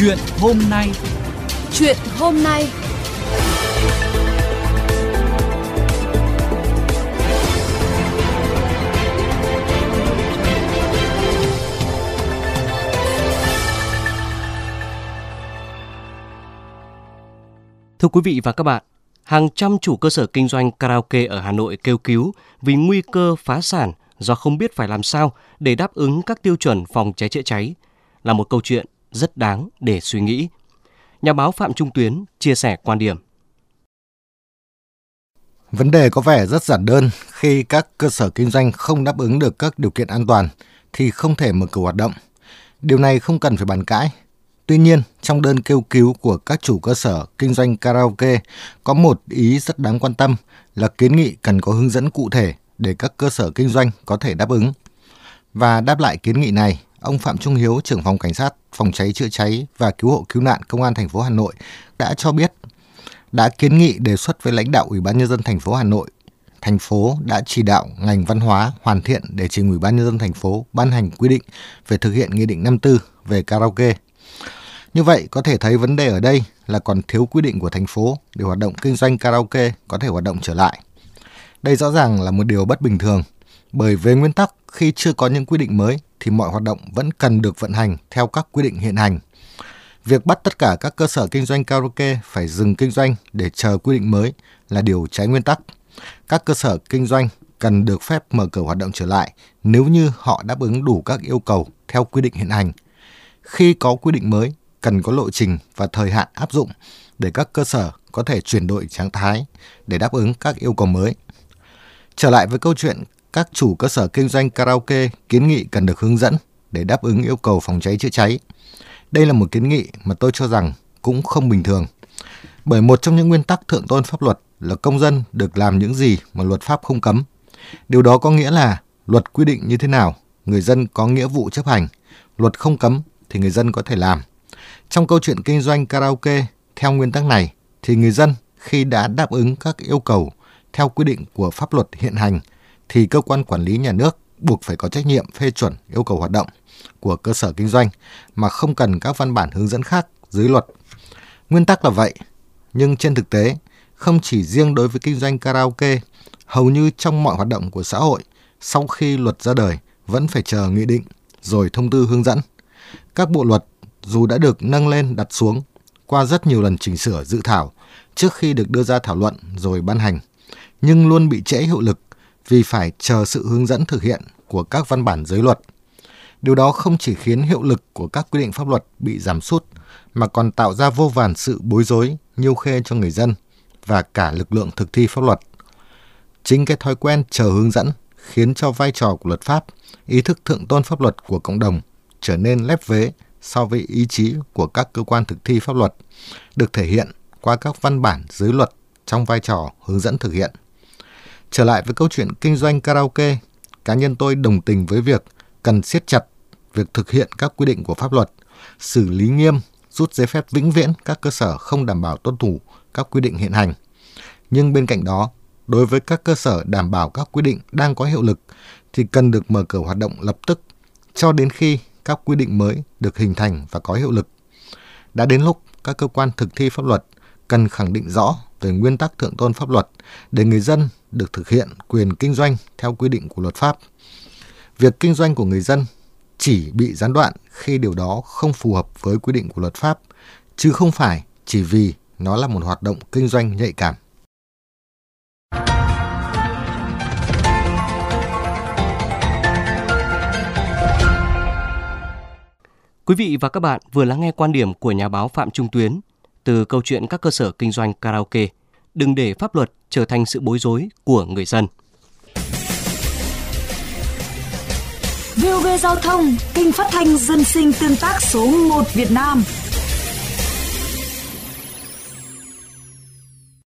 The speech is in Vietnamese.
Chuyện hôm nay. Chuyện hôm nay. Thưa quý vị và các bạn, hàng trăm chủ cơ sở kinh doanh karaoke ở Hà Nội kêu cứu vì nguy cơ phá sản do không biết phải làm sao để đáp ứng các tiêu chuẩn phòng cháy chữa cháy là một câu chuyện rất đáng để suy nghĩ. Nhà báo Phạm Trung Tuyến chia sẻ quan điểm. Vấn đề có vẻ rất giản đơn khi các cơ sở kinh doanh không đáp ứng được các điều kiện an toàn thì không thể mở cửa hoạt động. Điều này không cần phải bàn cãi. Tuy nhiên, trong đơn kêu cứu của các chủ cơ sở kinh doanh karaoke có một ý rất đáng quan tâm là kiến nghị cần có hướng dẫn cụ thể để các cơ sở kinh doanh có thể đáp ứng. Và đáp lại kiến nghị này, ông Phạm Trung Hiếu, trưởng phòng cảnh sát phòng cháy chữa cháy và cứu hộ cứu nạn công an thành phố Hà Nội đã cho biết đã kiến nghị đề xuất với lãnh đạo Ủy ban nhân dân thành phố Hà Nội. Thành phố đã chỉ đạo ngành văn hóa hoàn thiện để trình Ủy ban nhân dân thành phố ban hành quy định về thực hiện Nghị định 54 về karaoke. Như vậy có thể thấy vấn đề ở đây là còn thiếu quy định của thành phố để hoạt động kinh doanh karaoke có thể hoạt động trở lại. Đây rõ ràng là một điều bất bình thường, bởi về nguyên tắc khi chưa có những quy định mới thì mọi hoạt động vẫn cần được vận hành theo các quy định hiện hành. Việc bắt tất cả các cơ sở kinh doanh karaoke phải dừng kinh doanh để chờ quy định mới là điều trái nguyên tắc. Các cơ sở kinh doanh cần được phép mở cửa hoạt động trở lại nếu như họ đáp ứng đủ các yêu cầu theo quy định hiện hành. Khi có quy định mới, cần có lộ trình và thời hạn áp dụng để các cơ sở có thể chuyển đổi trạng thái để đáp ứng các yêu cầu mới. Trở lại với câu chuyện các chủ cơ sở kinh doanh karaoke kiến nghị cần được hướng dẫn để đáp ứng yêu cầu phòng cháy chữa cháy. Đây là một kiến nghị mà tôi cho rằng cũng không bình thường. Bởi một trong những nguyên tắc thượng tôn pháp luật là công dân được làm những gì mà luật pháp không cấm. Điều đó có nghĩa là luật quy định như thế nào, người dân có nghĩa vụ chấp hành. Luật không cấm thì người dân có thể làm. Trong câu chuyện kinh doanh karaoke, theo nguyên tắc này thì người dân khi đã đáp ứng các yêu cầu theo quy định của pháp luật hiện hành thì cơ quan quản lý nhà nước buộc phải có trách nhiệm phê chuẩn yêu cầu hoạt động của cơ sở kinh doanh mà không cần các văn bản hướng dẫn khác dưới luật. Nguyên tắc là vậy, nhưng trên thực tế, không chỉ riêng đối với kinh doanh karaoke, hầu như trong mọi hoạt động của xã hội, sau khi luật ra đời vẫn phải chờ nghị định rồi thông tư hướng dẫn. Các bộ luật dù đã được nâng lên đặt xuống qua rất nhiều lần chỉnh sửa dự thảo trước khi được đưa ra thảo luận rồi ban hành, nhưng luôn bị trễ hiệu lực vì phải chờ sự hướng dẫn thực hiện của các văn bản giới luật. Điều đó không chỉ khiến hiệu lực của các quy định pháp luật bị giảm sút mà còn tạo ra vô vàn sự bối rối, nhiêu khê cho người dân và cả lực lượng thực thi pháp luật. Chính cái thói quen chờ hướng dẫn khiến cho vai trò của luật pháp, ý thức thượng tôn pháp luật của cộng đồng trở nên lép vế so với ý chí của các cơ quan thực thi pháp luật, được thể hiện qua các văn bản dưới luật trong vai trò hướng dẫn thực hiện. Trở lại với câu chuyện kinh doanh karaoke, cá nhân tôi đồng tình với việc cần siết chặt việc thực hiện các quy định của pháp luật, xử lý nghiêm, rút giấy phép vĩnh viễn các cơ sở không đảm bảo tuân thủ các quy định hiện hành. Nhưng bên cạnh đó, đối với các cơ sở đảm bảo các quy định đang có hiệu lực thì cần được mở cửa hoạt động lập tức cho đến khi các quy định mới được hình thành và có hiệu lực. Đã đến lúc các cơ quan thực thi pháp luật cần khẳng định rõ về nguyên tắc thượng tôn pháp luật để người dân được thực hiện quyền kinh doanh theo quy định của luật pháp. Việc kinh doanh của người dân chỉ bị gián đoạn khi điều đó không phù hợp với quy định của luật pháp, chứ không phải chỉ vì nó là một hoạt động kinh doanh nhạy cảm. Quý vị và các bạn vừa lắng nghe quan điểm của nhà báo Phạm Trung Tuyến từ câu chuyện các cơ sở kinh doanh karaoke. Đừng để pháp luật trở thành sự bối rối của người dân. VOV Giao thông, kênh phát thanh dân sinh tương tác số 1 Việt Nam –